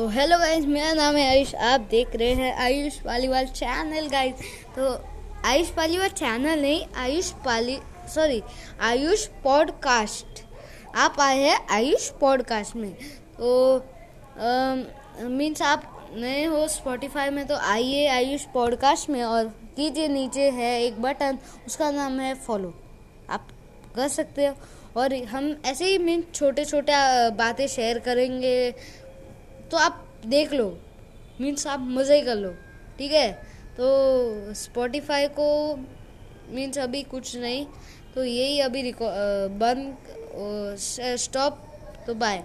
तो hello guys मेरा नाम है आयुष, आप देख रहे हैं आयुष पालीवाल चैनल गाइस तो आयुष पालीवाल चैनल नहीं, आयुष पाली सॉरी आयुष पॉडकास्ट आप आए हैं आयुष पॉडकास्ट में. तो मीन्स आप नए हो स्पॉटिफाई में तो आइए आयुष पॉडकास्ट में और कीजिए नीचे है एक बटन उसका नाम है फॉलो आप कर सकते हो. और हम ऐसे ही मीन छोटे छोटे बातें शेयर करेंगे तो आप देख लो। मीन्स आप मज़े ही कर लो। ठीक है? तो स्पॉटिफाई को मीन्स अभी कुछ नहीं। तो यही अभी बंद स्टॉप तो बाय